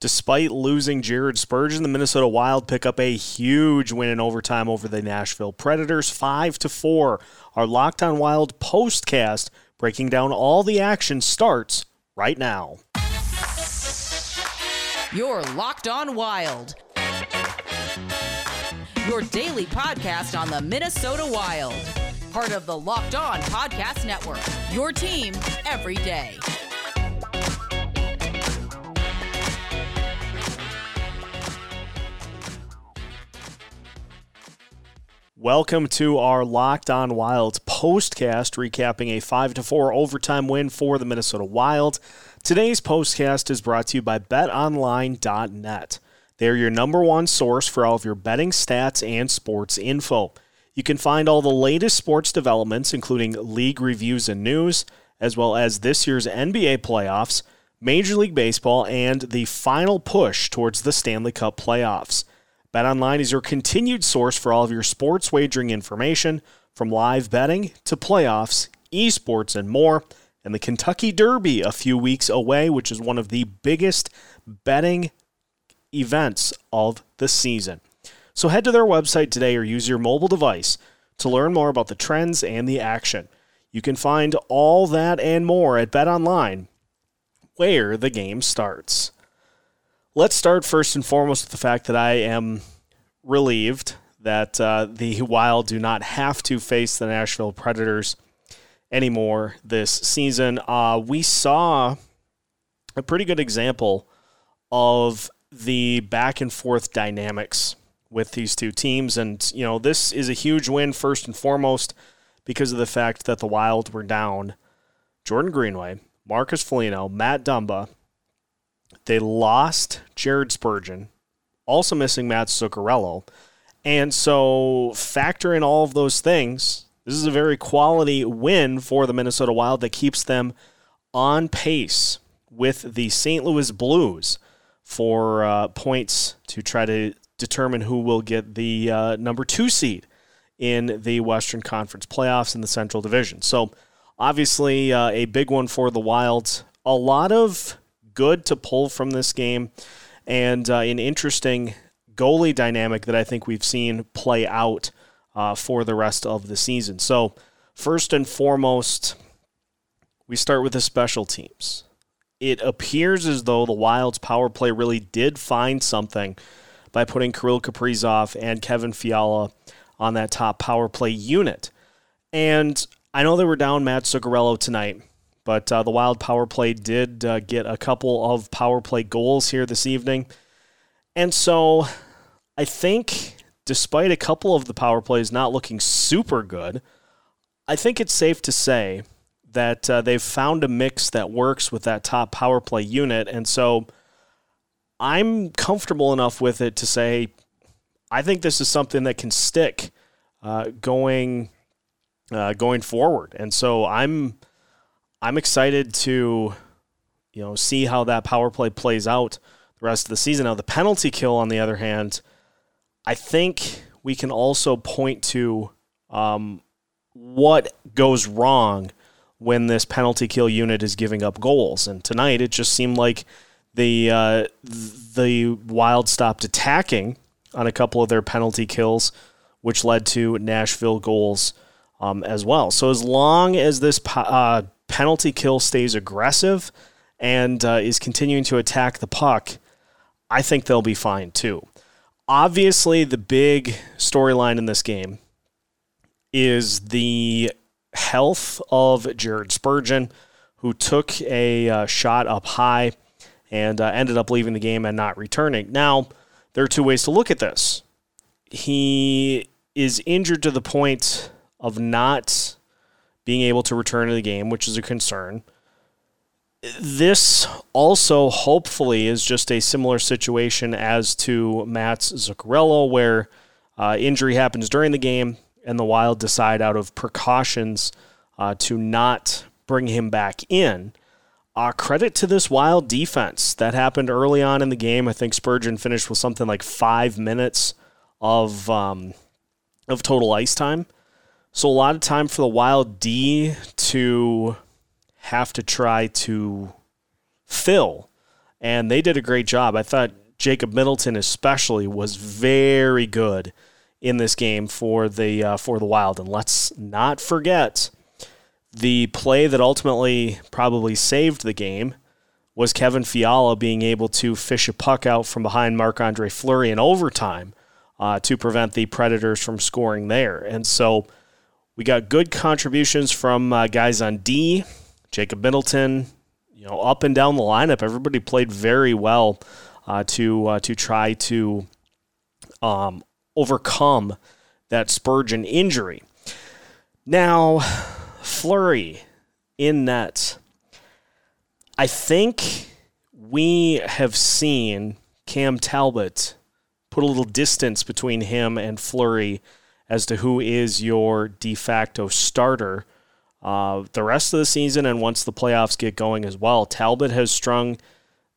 Despite losing Jared Spurgeon, the Minnesota Wild pick up a huge win in overtime over the Nashville Predators, five to four. Our Locked On Wild postcast breaking down all the action starts right now. You're Locked On Wild. Your daily podcast on the Minnesota Wild. Part of the Locked On Podcast Network. Your team every day. Welcome to our Locked On Wild postcast, recapping a 5 to 4 overtime win for the Minnesota Wild. Today's postcast is brought to you by betonline.net. They're your number one source for all of your betting stats and sports info. You can find all the latest sports developments, including league reviews and news, as well as this year's NBA playoffs, Major League Baseball, and the final push towards the Stanley Cup playoffs. BetOnline is your continued source for all of your sports wagering information, from live betting to playoffs, esports, and more. And the Kentucky Derby a few weeks away, which is one of the biggest betting events of the season. So head to their website today or use your mobile device to learn more about the trends and the action. You can find all that and more at BetOnline, where the game starts. Let's start first and foremost with the fact that I am relieved that uh, the Wild do not have to face the Nashville Predators anymore this season. Uh, we saw a pretty good example of the back and forth dynamics with these two teams. And, you know, this is a huge win, first and foremost, because of the fact that the Wild were down Jordan Greenway, Marcus Foligno, Matt Dumba, they lost Jared Spurgeon, also missing Matt Zuccarello. And so, factor in all of those things. This is a very quality win for the Minnesota Wild that keeps them on pace with the St. Louis Blues for uh, points to try to determine who will get the uh, number two seed in the Western Conference playoffs in the Central Division. So, obviously, uh, a big one for the Wilds. A lot of good to pull from this game and uh, an interesting goalie dynamic that I think we've seen play out uh, for the rest of the season. So, first and foremost, we start with the special teams. It appears as though the Wild's power play really did find something by putting Kirill Kaprizov and Kevin Fiala on that top power play unit. And I know they were down Matt Zuccarello tonight, but uh, the Wild power play did uh, get a couple of power play goals here this evening. And so I think, despite a couple of the power plays not looking super good, I think it's safe to say that uh, they've found a mix that works with that top power play unit. And so I'm comfortable enough with it to say, I think this is something that can stick uh, going uh, going forward. And so I'm I'm excited to, you know, see how that power play plays out the rest of the season. Now, the penalty kill, on the other hand, I think we can also point to um, what goes wrong when this penalty kill unit is giving up goals. And tonight, it just seemed like the uh, the Wild stopped attacking on a couple of their penalty kills, which led to Nashville goals um, as well. So as long as this uh, penalty kill stays aggressive and uh, is continuing to attack the puck, I think they'll be fine too. Obviously, the big storyline in this game is the health of Jared Spurgeon, who took a uh, shot up high and uh, ended up leaving the game and not returning. Now, there are two ways to look at this. He is injured to the point of not being able to return to the game, which is a concern. This also hopefully is just a similar situation as to Matt's Zuccarello, where uh, injury happens during the game and the Wild decide out of precautions uh, to not bring him back in. Uh, credit to this Wild defense that happened early on in the game. I think Spurgeon finished with something like five minutes of um, of total ice time. So a lot of time for the Wild D to have to try to fill and they did a great job. I thought Jacob Middleton especially was very good in this game for the uh, for the Wild, and let's not forget the play that ultimately probably saved the game was Kevin Fiala being able to fish a puck out from behind Marc Andre Fleury in overtime uh, to prevent the Predators from scoring there. And so we got good contributions from uh, guys on D, Jacob Middleton, you know, up and down the lineup. Everybody played very well uh, to uh, to try to um, overcome that Spurgeon injury. Now, Fleury in net. I think we have seen Cam Talbot put a little distance between him and Fleury as to who is your de facto starter. Uh, the rest of the season and once the playoffs get going as well, Talbot has strung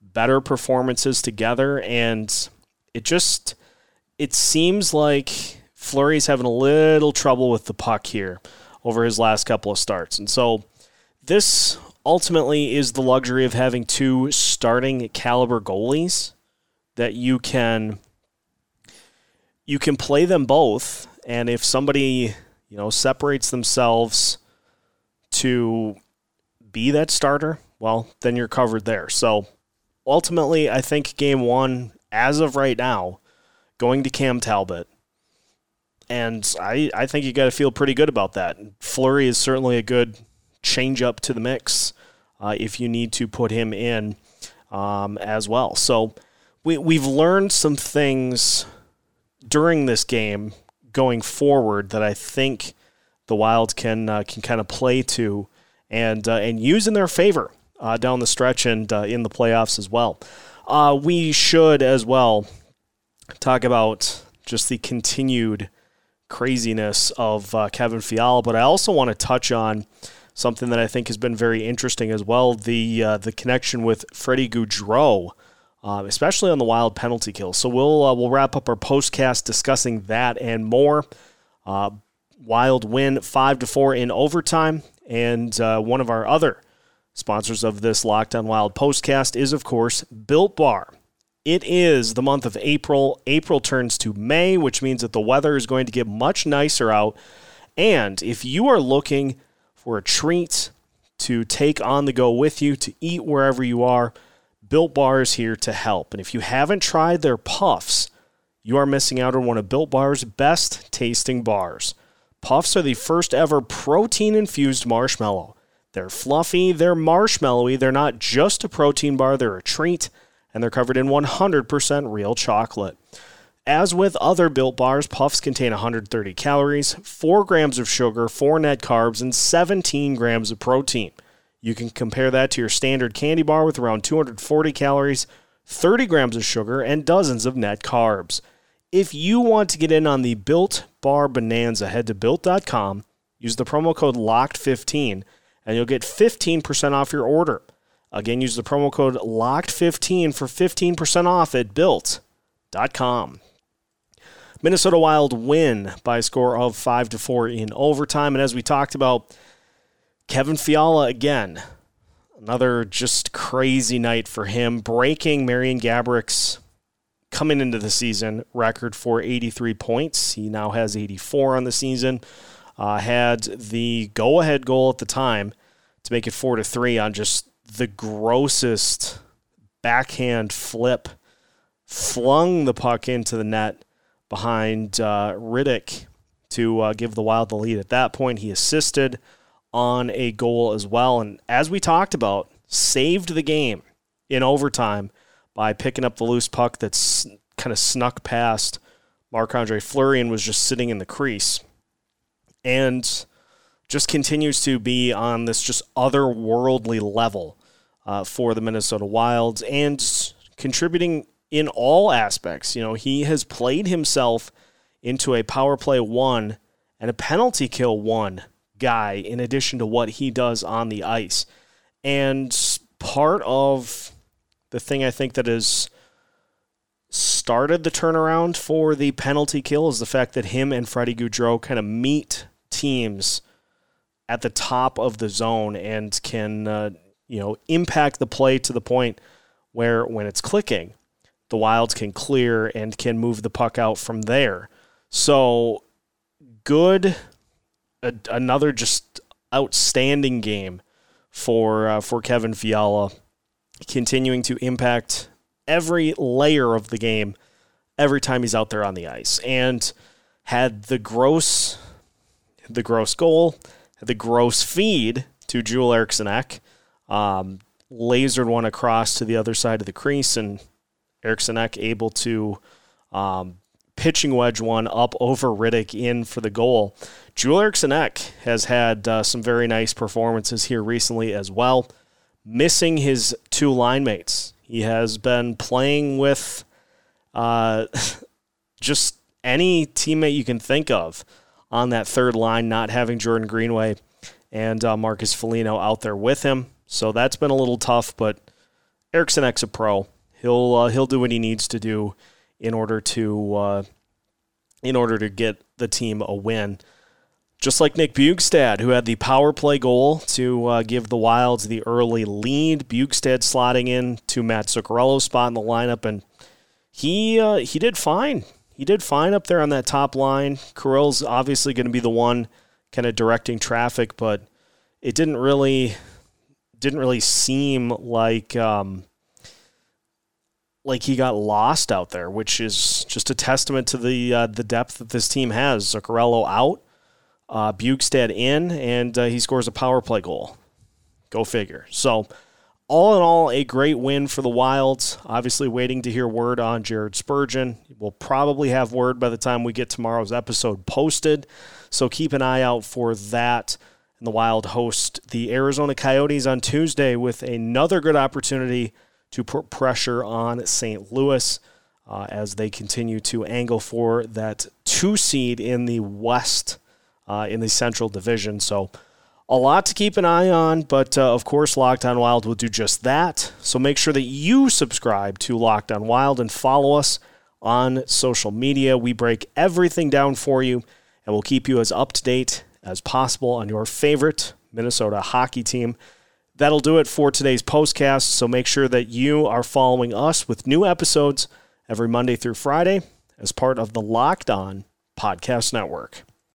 better performances together, and it just it seems like Fleury's having a little trouble with the puck here over his last couple of starts, and so this ultimately is the luxury of having two starting caliber goalies that you can you can play them both and if somebody you know separates themselves to be that starter well then you're covered there so ultimately i think game one as of right now going to cam talbot and i, I think you got to feel pretty good about that Fleury is certainly a good change up to the mix uh, if you need to put him in um, as well. So we, we've learned some things during this game going forward that I think the Wild can uh, can kind of play to and uh, and use in their favor uh, down the stretch and uh, in the playoffs as well. Uh, we should as well talk about just the continued craziness of Kevin Fiala, but I also want to touch on something that I think has been very interesting as well. The uh, the connection with Freddie Gaudreau, uh, especially on the wild penalty kill. So we'll uh, we'll wrap up our postcast discussing that and more. Uh, wild win five to four in overtime, and uh, one of our other sponsors of this Locked On Wild postcast is of course Built Bar. It is the month of April. April turns to May, which means that the weather is going to get much nicer out. And if you are looking for a treat to take on the go with you, to eat wherever you are. Built Bar is here to help. And if you haven't tried their puffs, you are missing out on one of Built Bar's best tasting bars. Puffs are the first ever protein infused marshmallow. They're fluffy, they're marshmallowy, they're not just a protein bar, they're a treat, and they're covered in 100% real chocolate. As with other built bars, puffs contain 130 calories, 4 grams of sugar, 4 net carbs, and 17 grams of protein. You can compare that to your standard candy bar with around 240 calories, 30 grams of sugar, and dozens of net carbs. If you want to get in on the Built Bar Bonanza, head to built.com, use the promo code LOCKED15, and you'll get 15% off your order. Again, use the promo code LOCKED15 for 15% off at built.com. Minnesota Wild win by a score of 5 to 4 in overtime. And as we talked about, Kevin Fiala again, another just crazy night for him, breaking Marian Gaborik's coming into the season record for 83 points. He now has 84 on the season. Uh, had the go ahead goal at the time to make it 4 to 3 on just the grossest backhand flip, flung the puck into the net behind uh, Rittich to uh, give the Wild the lead. At that point, he assisted on a goal as well. And as we talked about, saved the game in overtime by picking up the loose puck that's kind of snuck past Marc Andre Fleury and was just sitting in the crease. And just continues to be on this just otherworldly level uh, for the Minnesota Wilds and contributing in all aspects. You know, he has played himself into a power play one and a penalty kill one guy in addition to what he does on the ice. And part of the thing I think that has started the turnaround for the penalty kill is the fact that him and Freddie Gaudreau kind of meet teams at the top of the zone and can, uh, you know, impact the play to the point where when it's clicking, the Wilds can clear and can move the puck out from there. So good, a, another just outstanding game for uh, for Kevin Fiala, continuing to impact every layer of the game every time he's out there on the ice, and had the gross the gross goal, the gross feed to Joel Eriksson Ek, um, lasered one across to the other side of the crease, and Eriksson Ek able to um, pitching wedge one up over Rittich in for the goal. Joel Eriksson Ek has had uh, some very nice performances here recently as well, missing his two line mates. He has been playing with uh, just any teammate you can think of on that third line, not having Jordan Greenway and uh, Marcus Foligno out there with him. So that's been a little tough, but Eriksson Ek's a pro. He'll uh, he'll do what he needs to do in order to uh, in order to get the team a win. Just like Nick Bjugstad, who had the power play goal to uh, give the Wilds the early lead. Bjugstad slotting in to Matt Zuccarello's spot in the lineup, and he uh, he did fine. He did fine up there on that top line. Kirill's obviously going to be the one kind of directing traffic, but it didn't really didn't really seem like um, like he got lost out there, which is just a testament to the uh, the depth that this team has. Zuccarello out, uh, Bjugstad in, and uh, he scores a power play goal. Go figure. So, all in all, a great win for the Wilds. Obviously, waiting to hear word on Jared Spurgeon. We'll probably have word by the time we get tomorrow's episode posted. So keep an eye out for that. And the Wild host the Arizona Coyotes on Tuesday with another good opportunity to put pressure on St. Louis uh, as they continue to angle for that two seed in the West uh, in the Central Division. So, a lot to keep an eye on, but uh, of course, Locked On Wild will do just that. So, make sure that you subscribe to Locked On Wild and follow us on social media. We break everything down for you, and we'll keep you as up to date as possible on your favorite Minnesota hockey team. That'll do it for today's postcast. So make sure that you are following us with new episodes every Monday through Friday as part of the Locked On Podcast Network.